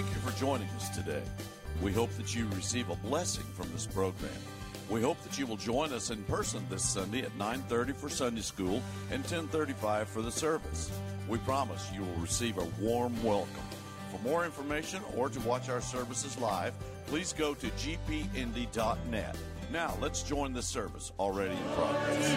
Thank you for joining us today. We hope that you receive a blessing from this program. We hope that you will join us in person this Sunday at 9:30 for Sunday school and 10:35 for the service. We promise you will receive a warm welcome. For more information or to watch our services live, please go to gpindy.net. Now, let's join the service already in progress.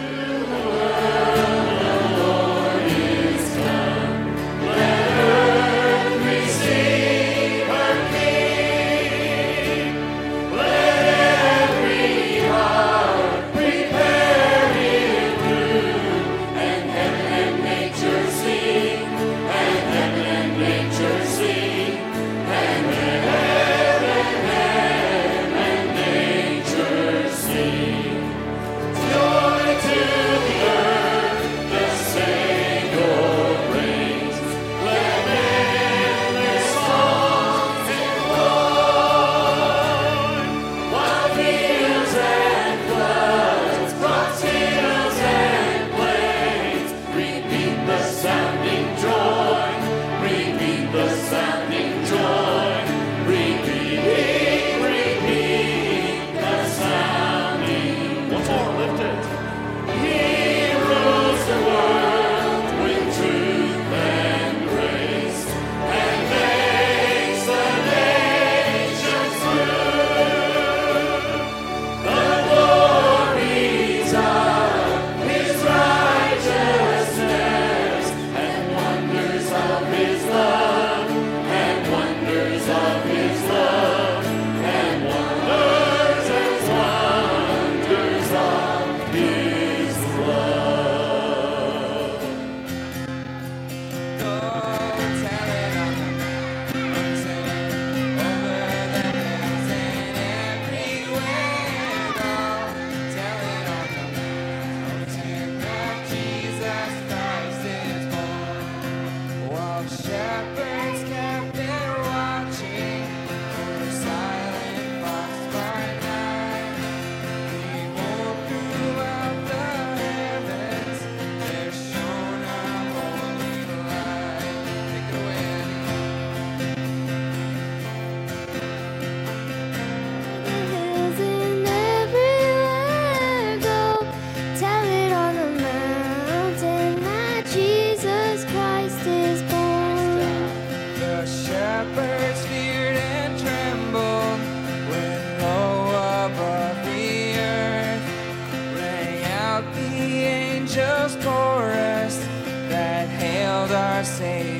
say.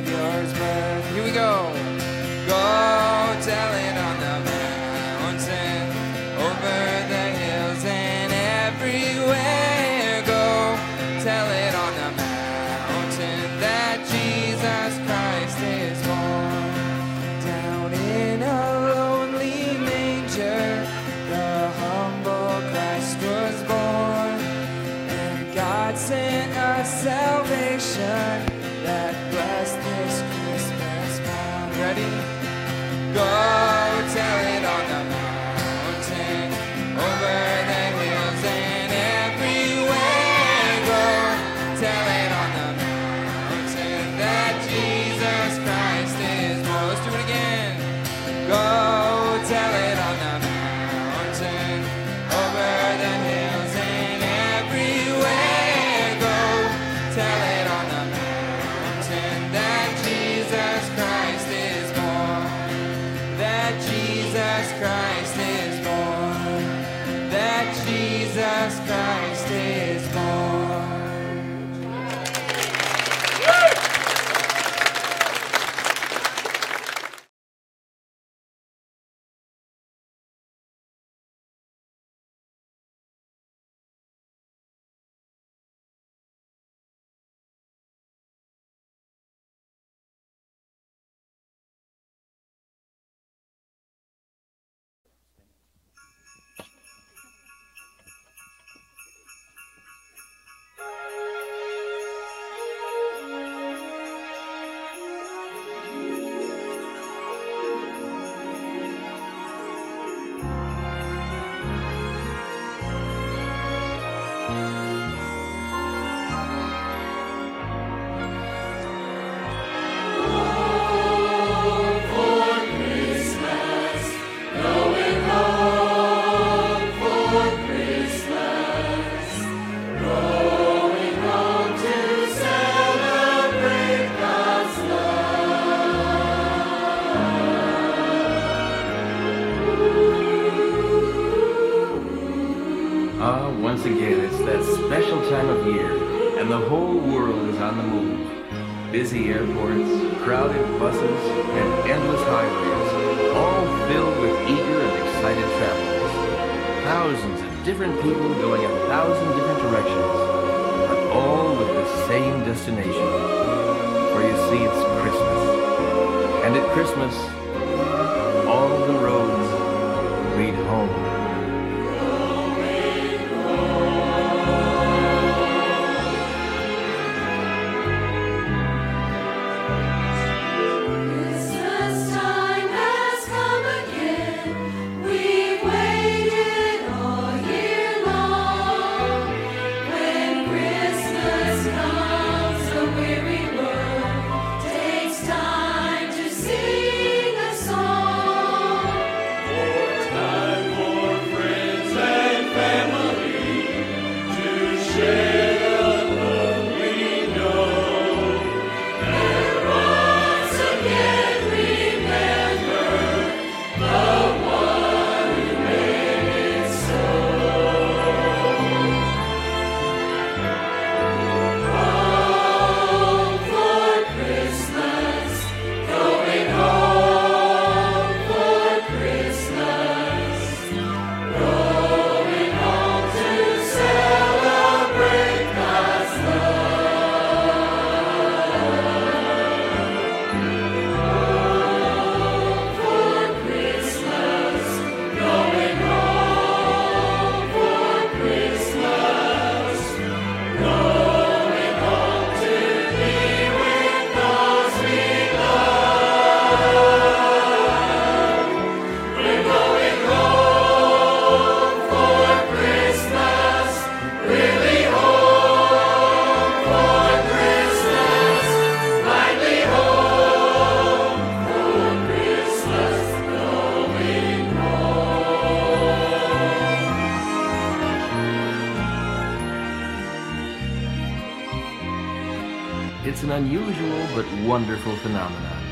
Wonderful phenomenon.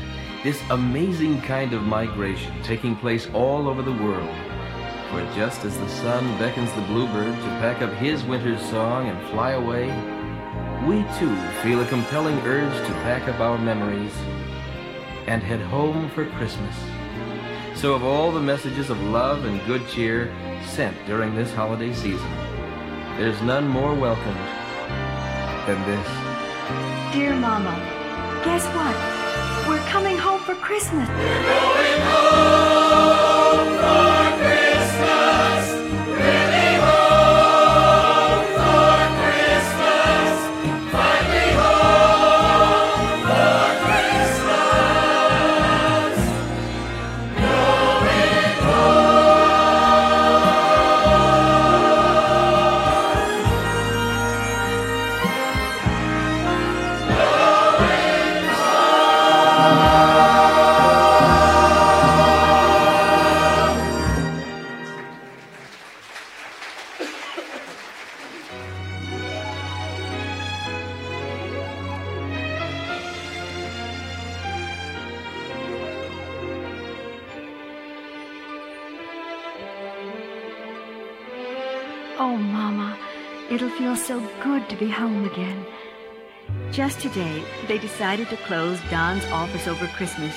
This amazing kind of migration taking place all over the world. For just as the sun beckons the bluebird to pack up his winter's song and fly away, we too feel a compelling urge to pack up our memories and head home for Christmas. So of all the messages of love and good cheer sent during this holiday season, there's none more welcomed than this. Dear Mama, guess what? We're coming home for Christmas. Oh, it'll so good to be home again. Just today, they decided to close Don's office over Christmas.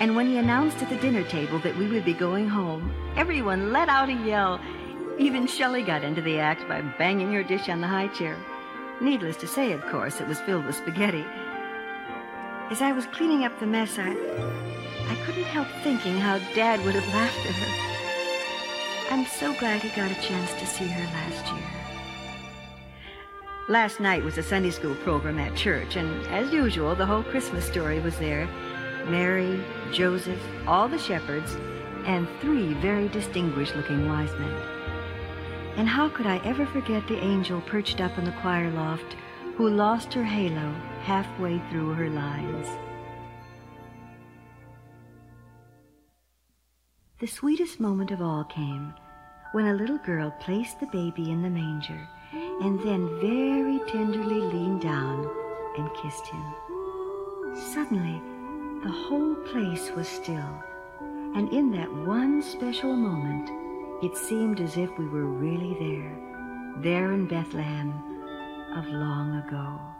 And when he announced at the dinner table that we would be going home, everyone let out a yell. Even Shelley got into the act by banging her dish on the high chair. Needless to say, of course, it was filled with spaghetti. As I was cleaning up the mess, I, I couldn't help thinking how Dad would have laughed at her. I'm so glad he got a chance to see her last year. Last night was a Sunday school program at church, and as usual, the whole Christmas story was there Mary, Joseph, all the shepherds, and three very distinguished looking wise men. And how could I ever forget the angel perched up in the choir loft who lost her halo halfway through her lines? The sweetest moment of all came when a little girl placed the baby in the manger and then very tenderly leaned down and kissed him. Suddenly, the whole place was still, and in that one special moment, it seemed as if we were really there, there in Bethlehem of long ago.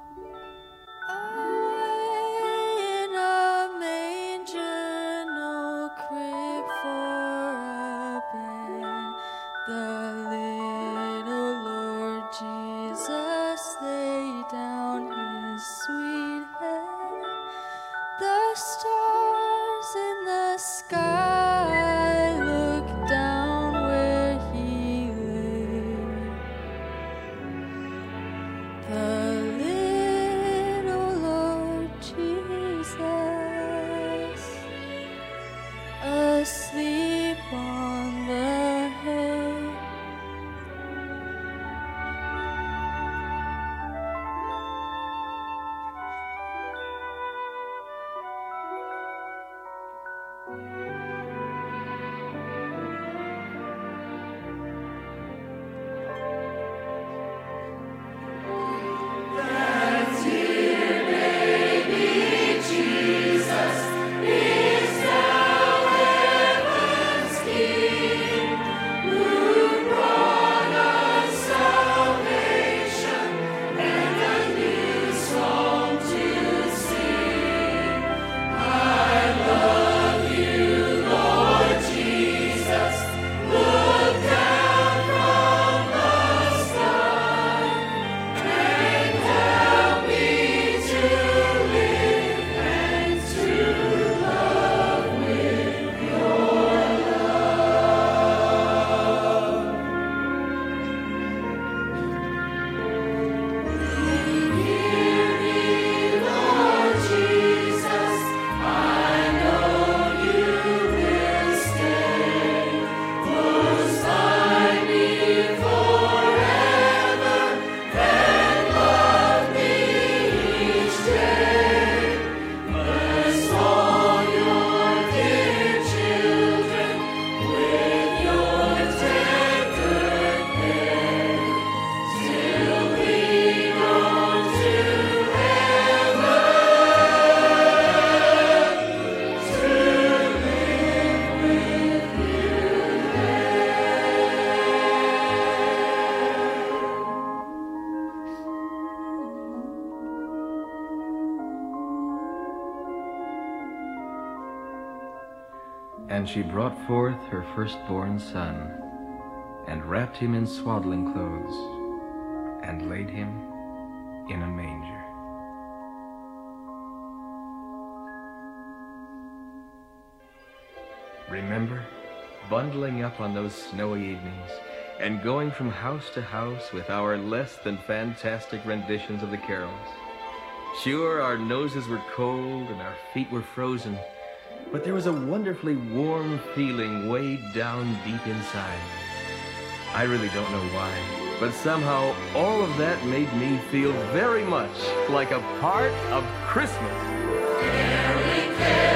And she brought forth her firstborn son, and wrapped him in swaddling clothes, and laid him in a manger. Remember, bundling up on those snowy evenings, and going from house to house with our less than fantastic renditions of the carols. Sure, our noses were cold and our feet were frozen, but there was a wonderfully warm feeling way down deep inside. I really don't know why, but somehow all of that made me feel very much like a part of Christmas. Caroling, caroling,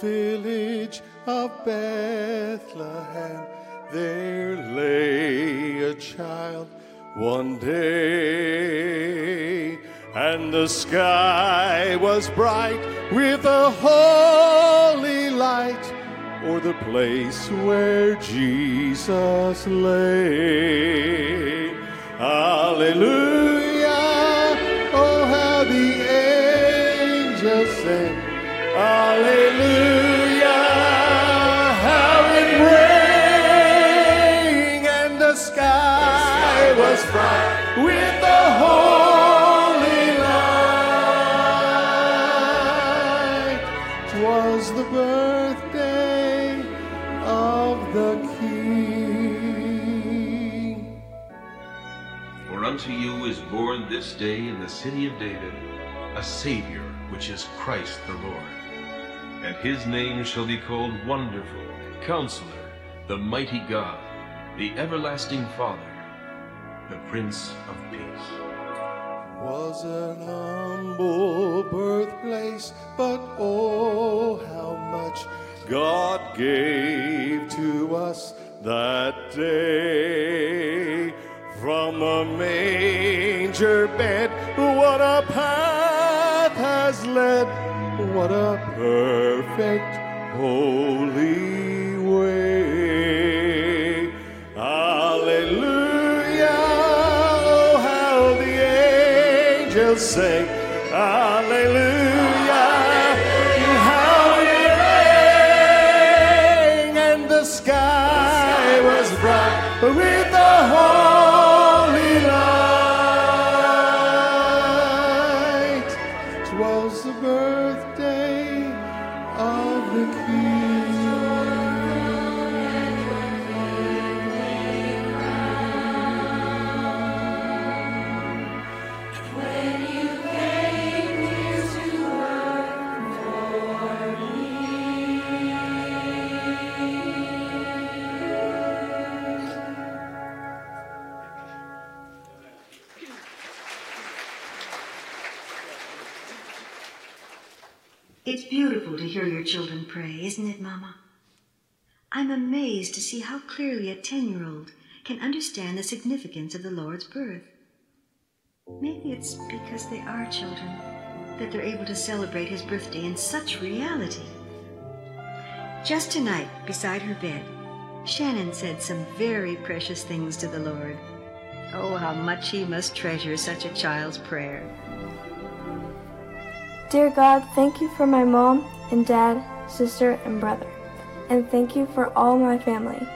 village of Bethlehem, there lay a child one day, and the sky was bright with a holy light o'er the place where Jesus lay. Hallelujah! With the holy light. 'Twas the birthday of the King. For unto you is born this day in the city of David a Savior, which is Christ the Lord. And his name shall be called Wonderful, Counselor, the Mighty God, the Everlasting Father, the Prince of Peace. was an humble birthplace, but oh, how much God gave to us that day. From a manger bed, what a path has led, what a perfect, holy angels isn't it, Mama? I'm amazed to see how clearly a 10 year old can understand the significance of the Lord's birth. Maybe it's because they are children that they're able to celebrate his birthday in such reality. Just tonight, beside her bed, Shannon said some very precious things to the Lord. Oh, how much he must treasure such a child's prayer. Dear God, thank you for my mom and dad, sister, and brother. And thank you for all my family.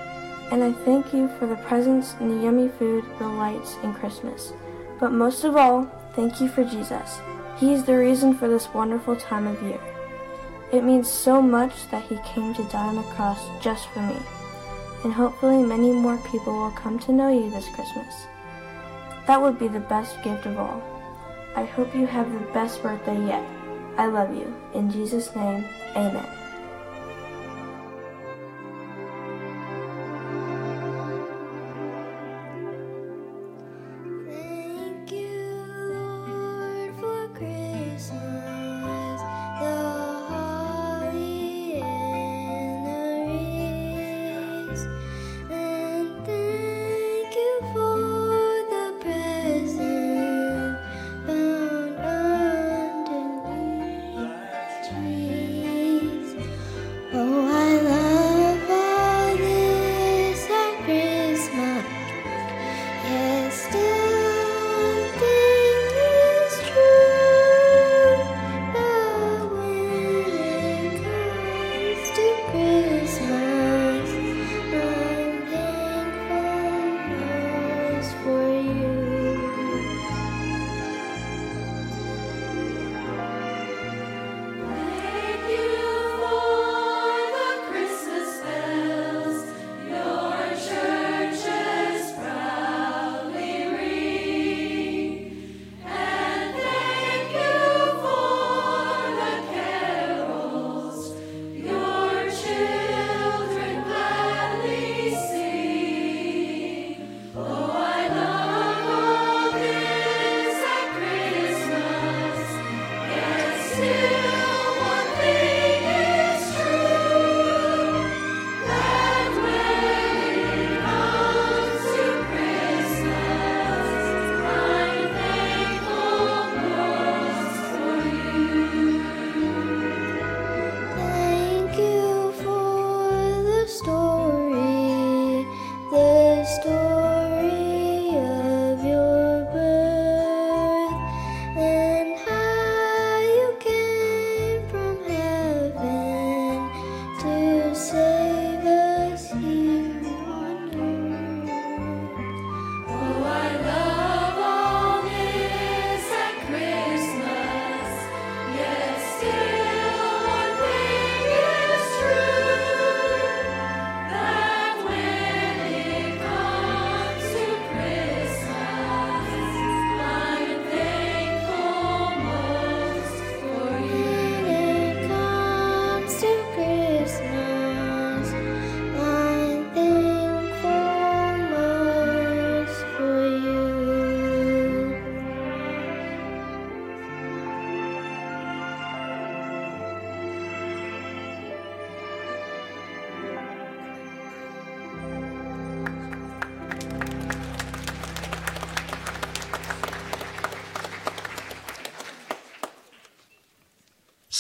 And I thank you for the presents and the yummy food, the lights, and Christmas. But most of all, thank you for Jesus. He is the reason for this wonderful time of year. It means so much that he came to die on the cross just for me. And hopefully many more people will come to know you this Christmas. That would be the best gift of all. I hope you have the best birthday yet. I love you. In Jesus' name, amen.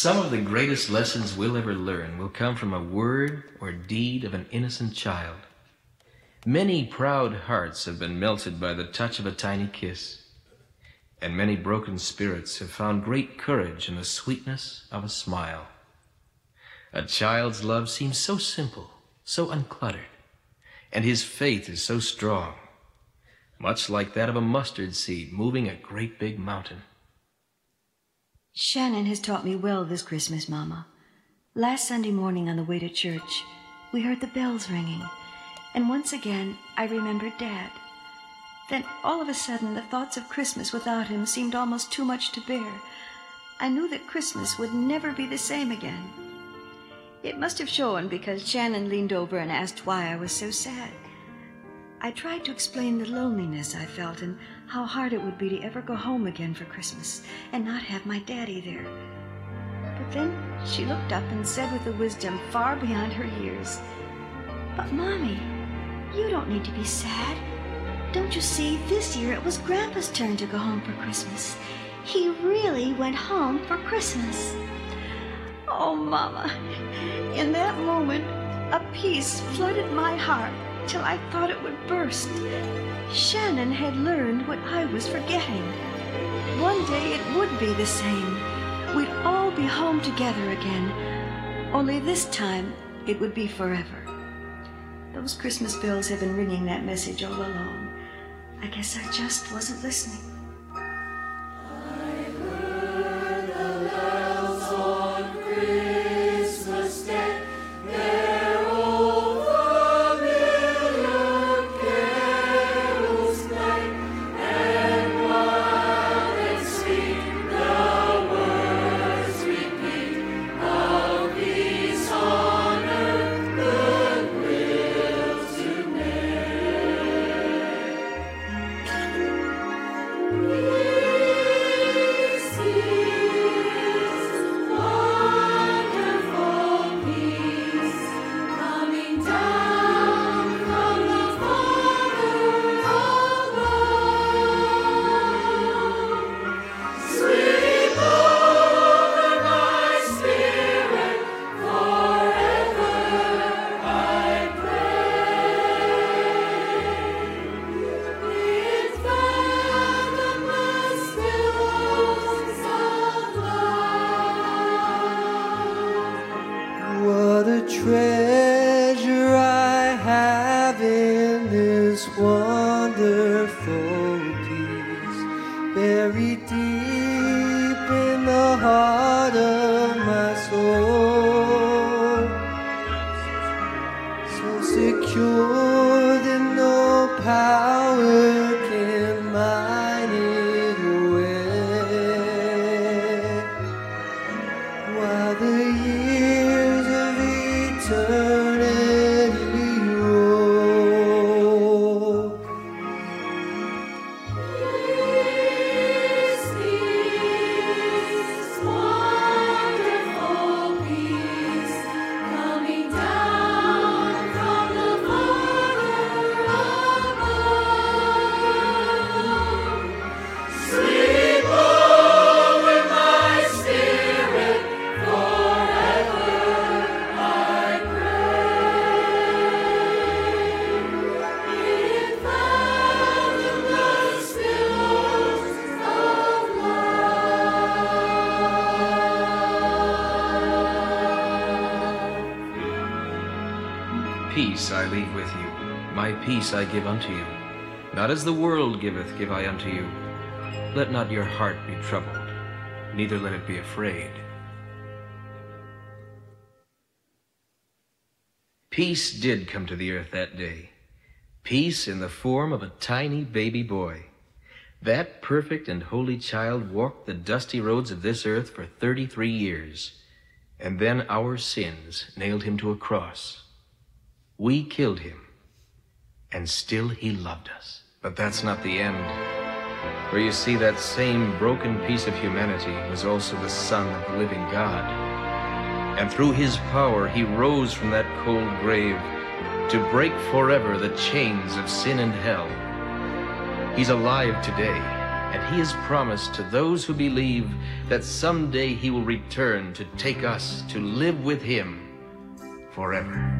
Some of the greatest lessons we'll ever learn will come from a word or deed of an innocent child. Many proud hearts have been melted by the touch of a tiny kiss, and many broken spirits have found great courage in the sweetness of a smile. A child's love seems so simple, so uncluttered, and his faith is so strong, much like that of a mustard seed moving a great big mountain. Shannon has taught me well this Christmas, Mama. Last Sunday morning on the way to church, we heard the bells ringing, and once again I remembered Dad. Then all of a sudden, the thoughts of Christmas without him seemed almost too much to bear. I knew that Christmas would never be the same again. It must have shown because Shannon leaned over and asked why I was so sad. I tried to explain the loneliness I felt and how hard it would be to ever go home again for Christmas and not have my daddy there. But then she looked up and said with a wisdom far beyond her years, But, Mommy, you don't need to be sad. Don't you see, this year it was Grandpa's turn to go home for Christmas. He really went home for Christmas. Oh, Mama, in that moment, a peace flooded my heart till I thought it would burst. Shannon had learned what I was forgetting. One day it would be the same. We'd all be home together again. Only this time it would be forever. Those Christmas bells have been ringing that message all along. I guess I just wasn't listening. Peace I leave with you, my peace I give unto you. Not as the world giveth, give I unto you. Let not your heart be troubled, neither let it be afraid. Peace did come to the earth that day. Peace in the form of a tiny baby boy. That perfect and holy child walked the dusty roads of this earth for 33 years, and then our sins nailed him to a cross. We killed him, and still he loved us. But that's not the end. For you see, that same broken piece of humanity was also the son of the living God. And through his power, he rose from that cold grave to break forever the chains of sin and hell. He's alive today, and he has promised to those who believe that someday he will return to take us to live with him forever.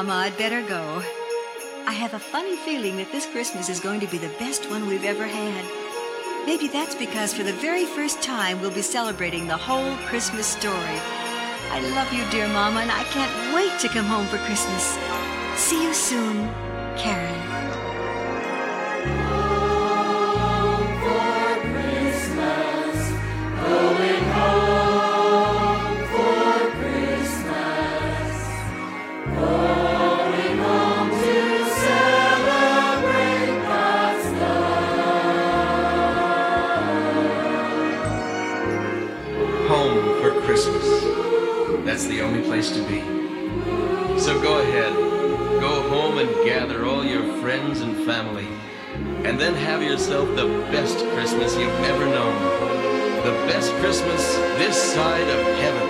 Mama, I'd better go. I have a funny feeling that this Christmas is going to be the best one we've ever had. Maybe that's because for the very first time we'll be celebrating the whole Christmas story. I love you, dear Mama, and I can't wait to come home for Christmas. See you soon, Karen. that's the only place to be. So go ahead, go home and gather all your friends and family, and then have yourself the best Christmas you've ever known. The best Christmas this side of heaven.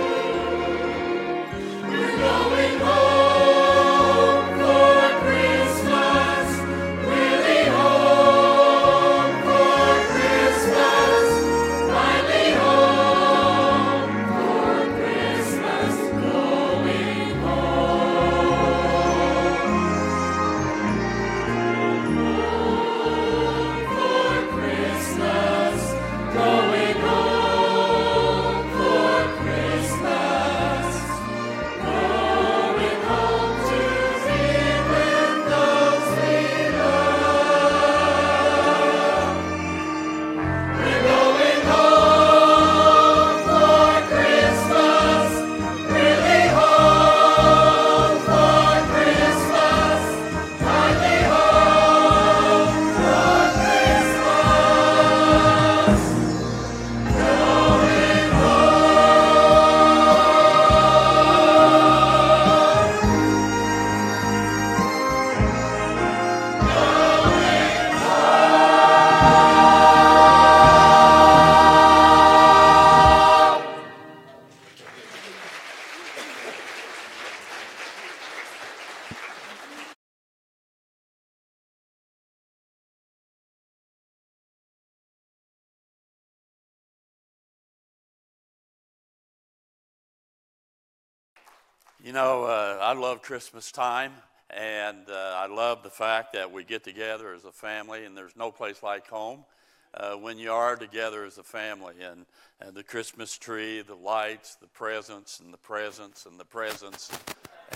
Christmas time, and uh, I love the fact that we get together as a family, and there's no place like home uh, when you are together as a family. And, and the Christmas tree, the lights, the presents, and the presents, and the presents.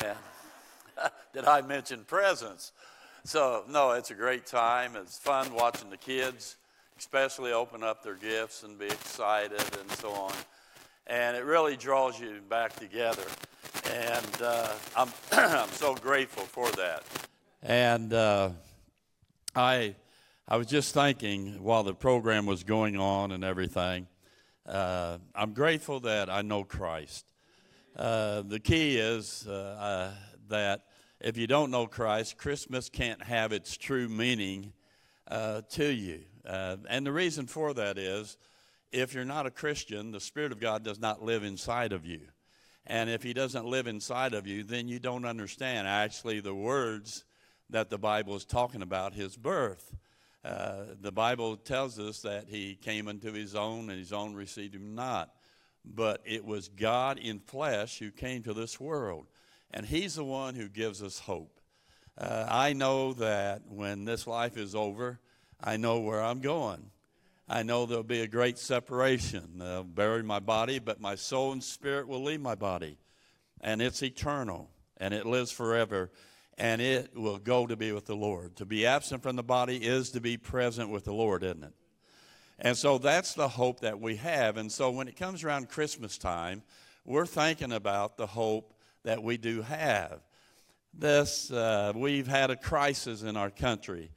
And did I mention presents? So, no, it's a great time. It's fun watching the kids, especially open up their gifts and be excited and so on. And it really draws you back together. And uh, I'm, I'm so grateful for that. And uh, I, I was just thinking while the program was going on and everything, uh, I'm grateful that I know Christ. Uh, the key is uh, uh, that if you don't know Christ, Christmas can't have its true meaning to you. And the reason for that is if you're not a Christian, the Spirit of God does not live inside of you. And if He doesn't live inside of you, then you don't understand actually the words that the Bible is talking about His birth. Uh, the Bible tells us that He came unto His own, and His own received Him not. But it was God in flesh who came to this world and He's the one who gives us hope. Uh, I know that when this life is over, I know where I'm going. I know there'll be a great separation. They'll bury my body, but my soul and spirit will leave my body. And it's eternal, and it lives forever, and it will go to be with the Lord. To be absent from the body is to be present with the Lord, isn't it? And so that's the hope that we have. And so when it comes around Christmas time, we're thinking about the hope that we do have. This, uh, we've had a crisis in our country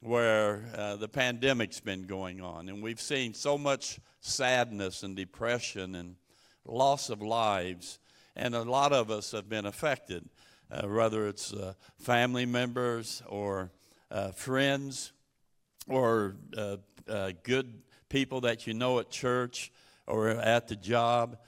where uh, the pandemic's been going on, and we've seen so much sadness and depression and loss of lives, and a lot of us have been affected, uh, whether it's uh, family members or uh, friends or uh, good people that you know at church or at the job.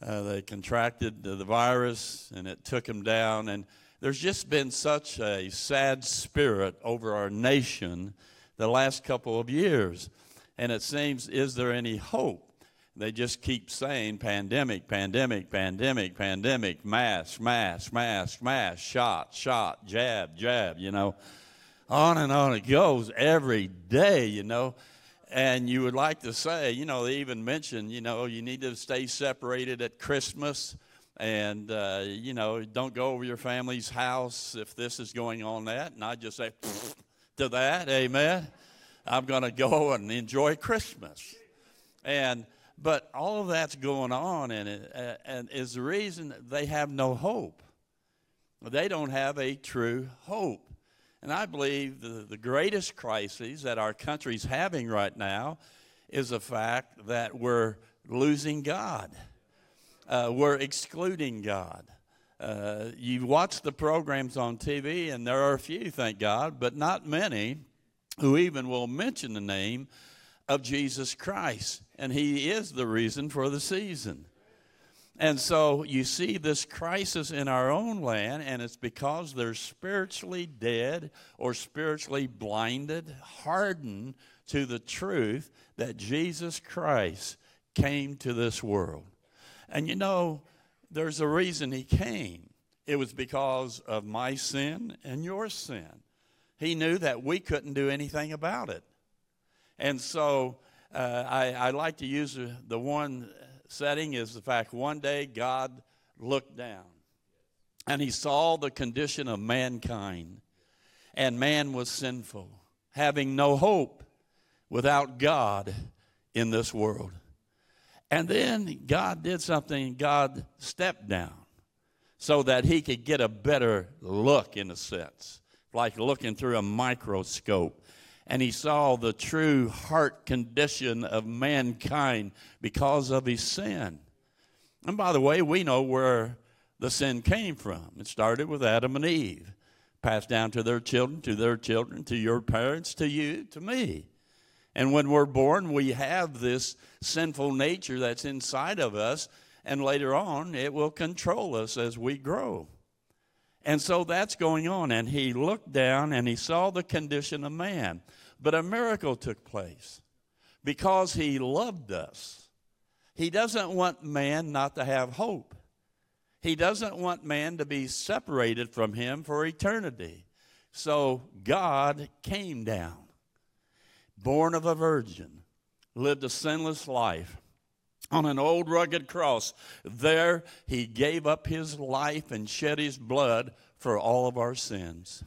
Uh, they contracted the virus and it took them down. And there's just been such a sad spirit over our nation the last couple of years. And it seems, is there any hope? They just keep saying pandemic, pandemic, pandemic, pandemic, mask, mask, mask, mask, shot, shot, jab, jab, you know. On and on it goes every day, you know and you would like to say, you know, they even mention, you know, you need to stay separated at Christmas and, uh, you know, don't go over your family's house if this is going on that. And I just say to that, amen. I'm going to go and enjoy Christmas. And, but all of that's going on, and, it, and is the reason they have no hope. They don't have a true hope. And I believe the, the greatest crisis that our country's having right now is the fact that we're losing God. Uh, we're excluding God. Uh, you watch the programs on TV, and there are a few, thank God, but not many who even will mention the name of Jesus Christ. And He is the reason for the season. And so you see this crisis in our own land, and it's because they're spiritually dead or spiritually blinded, hardened to the truth that Jesus Christ came to this world. And you know, there's a reason he came. It was because of my sin and your sin. He knew that we couldn't do anything about it. And so uh, I, I, like to use the, the one setting is the fact one day God looked down and he saw the condition of mankind, and man was sinful, having no hope without God in this world. And then God did something, God stepped down so that he could get a better look, in a sense, like looking through a microscope and he saw the true heart condition of mankind because of his sin. And by the way, we know where the sin came from. It started with Adam and Eve, passed down to their children, to their children, to your parents, to you, to me. And when we're born, we have this sinful nature that's inside of us, and later on, it will control us as we grow. And so that's going on. And he looked down and he saw the condition of man. But a miracle took place because he loved us. He doesn't want man not to have hope. He doesn't want man to be separated from him for eternity. So God came down, born of a virgin, lived a sinless life on an old rugged cross. There he gave up his life and shed his blood for all of our sins.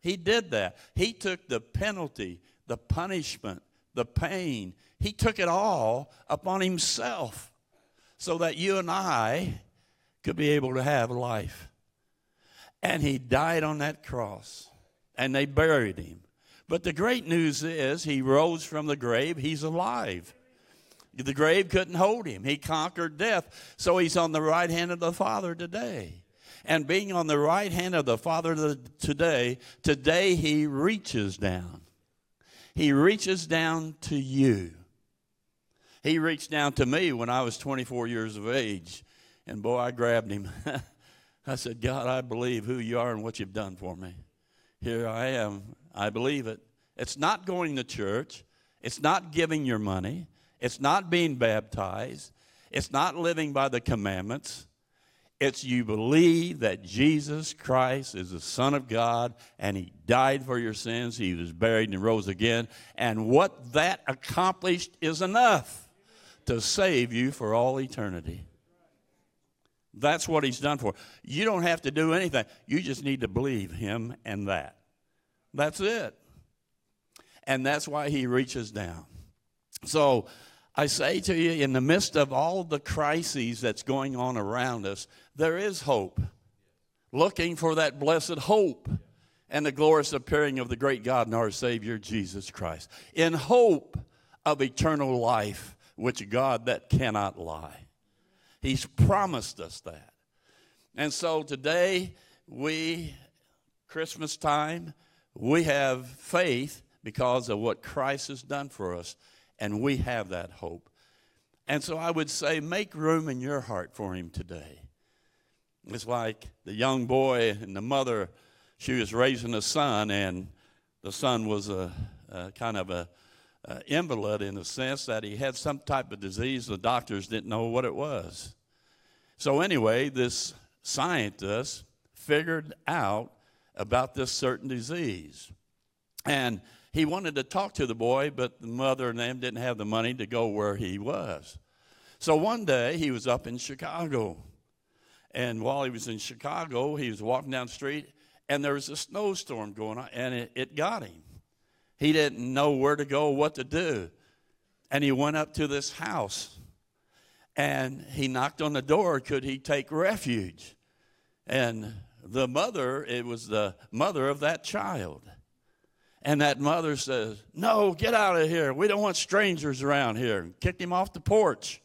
He did that. He took the penalty, the punishment, the pain, he took it all upon himself so that you and I could be able to have life. And he died on that cross, and they buried him. But the great news is he rose from the grave, he's alive. The grave couldn't hold him. He conquered death. So he's on the right hand of the Father today. And being on the right hand of the Father today, today he reaches down. He reaches down to you. He reached down to me when I was 24 years of age. And boy, I grabbed him. I said, God, I believe who you are and what you've done for me. Here I am. I believe it. It's not going to church. It's not giving your money. It's not being baptized. It's not living by the commandments. It's you believe that Jesus Christ is the Son of God and He died for your sins. He was buried and rose again. And what that accomplished is enough to save you for all eternity. That's what He's done for. You don't have to do anything, you just need to believe Him and that. That's it. And that's why He reaches down. So, I say to you, in the midst of all the crises that's going on around us, there is hope. Looking for that blessed hope and the glorious appearing of the great God and our Savior, Jesus Christ. In hope of eternal life, which God that cannot lie. He's promised us that. And so today, we, Christmas time, we have faith because of what Christ has done for us and we have that hope. And so I would say, make room in your heart for him today. It's like the young boy and the mother, she was raising a son, and the son was a, a kind of a, a invalid in the sense that he had some type of disease. The doctors didn't know what it was. So, anyway, this scientist figured out about this certain disease. And he wanted to talk to the boy, but the mother and them didn't have the money to go where he was. So one day he was up in Chicago. And while he was in Chicago, he was walking down the street, and there was a snowstorm going on, and it, it got him. He didn't know where to go, what to do. And he went up to this house and he knocked on the door. Could he take refuge? And the mother, it was the mother of that child. And that mother says, No, get out of here. We don't want strangers around here. kicked him off the porch.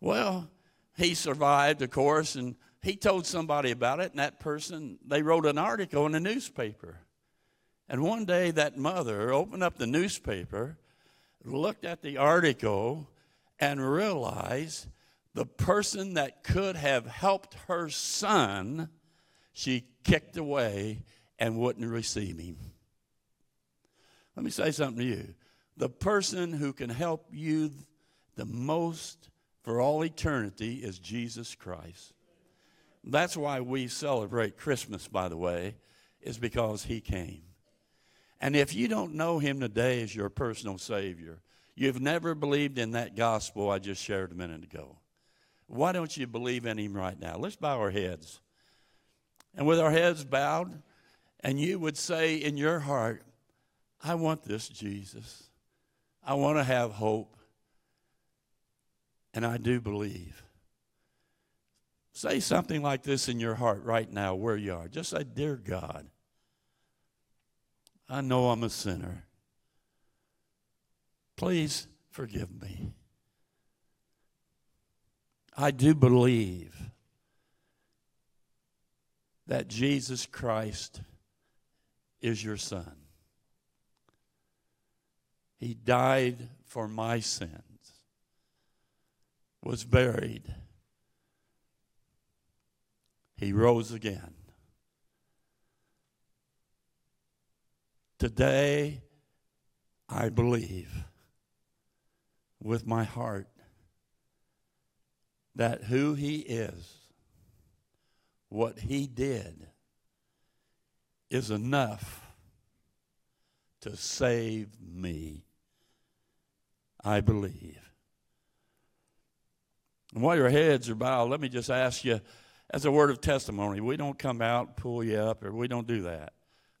Well, he survived, of course, and he told somebody about it, and that person, they wrote an article in the newspaper. And one day that mother opened up the newspaper, looked at the article, and realized the person that could have helped her son, she kicked away and wouldn't receive him. Let me say something to you. The person who can help you the most for all eternity is Jesus Christ. That's why we celebrate Christmas, by the way, is because he came. And if you don't know him today as your personal Savior, you've never believed in that gospel I just shared a minute ago. Why don't you believe in him right now? Let's bow our heads. And with our heads bowed, and you would say in your heart, I want this, Jesus. I want to have hope. And I do believe. Say something like this in your heart right now, where you are. Just say, Dear God, I know I'm a sinner. Please forgive me. I do believe that Jesus Christ is your Son. He died for my sins, was buried. He rose again. Today, I believe with my heart that who He is what he did is enough to save me. I believe. And while your heads are bowed, let me just ask you, as a word of testimony, we don't come out, and pull you up, or we don't do that.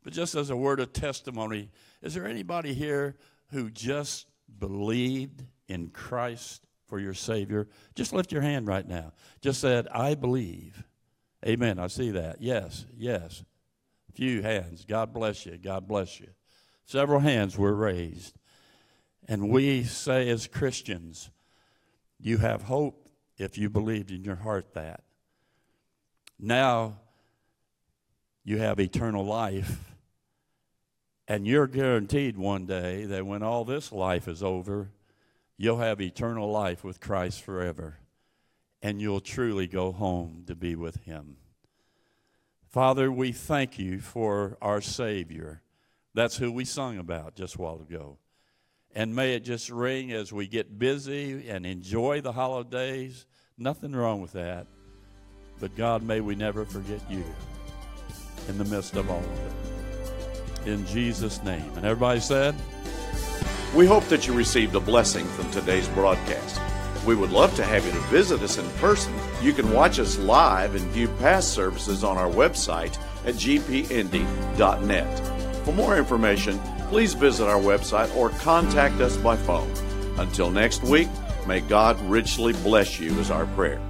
But just as a word of testimony, is there anybody here who just believed in Christ for your Savior? Just lift your hand right now. Just said, I believe. Amen. I see that. Yes, yes. Few hands. God bless you. God bless you. Several hands were raised. And we say as Christians, you have hope if you believed in your heart that. Now you have eternal life. And you're guaranteed one day that when all this life is over, you'll have eternal life with Christ forever. And you'll truly go home to be with Him. Father, we thank you for our Savior. That's who we sung about just a while ago. And may it just ring as we get busy and enjoy the holidays. Nothing wrong with that. But God, may we never forget you in the midst of all of it. In Jesus' name. And everybody said, We hope that you received a blessing from today's broadcast. We would love to have you to visit us in person. You can watch us live and view past services on our website at gpindy.net. For more information, please visit our website or contact us by phone. Until next week, may God richly bless you, is our prayer.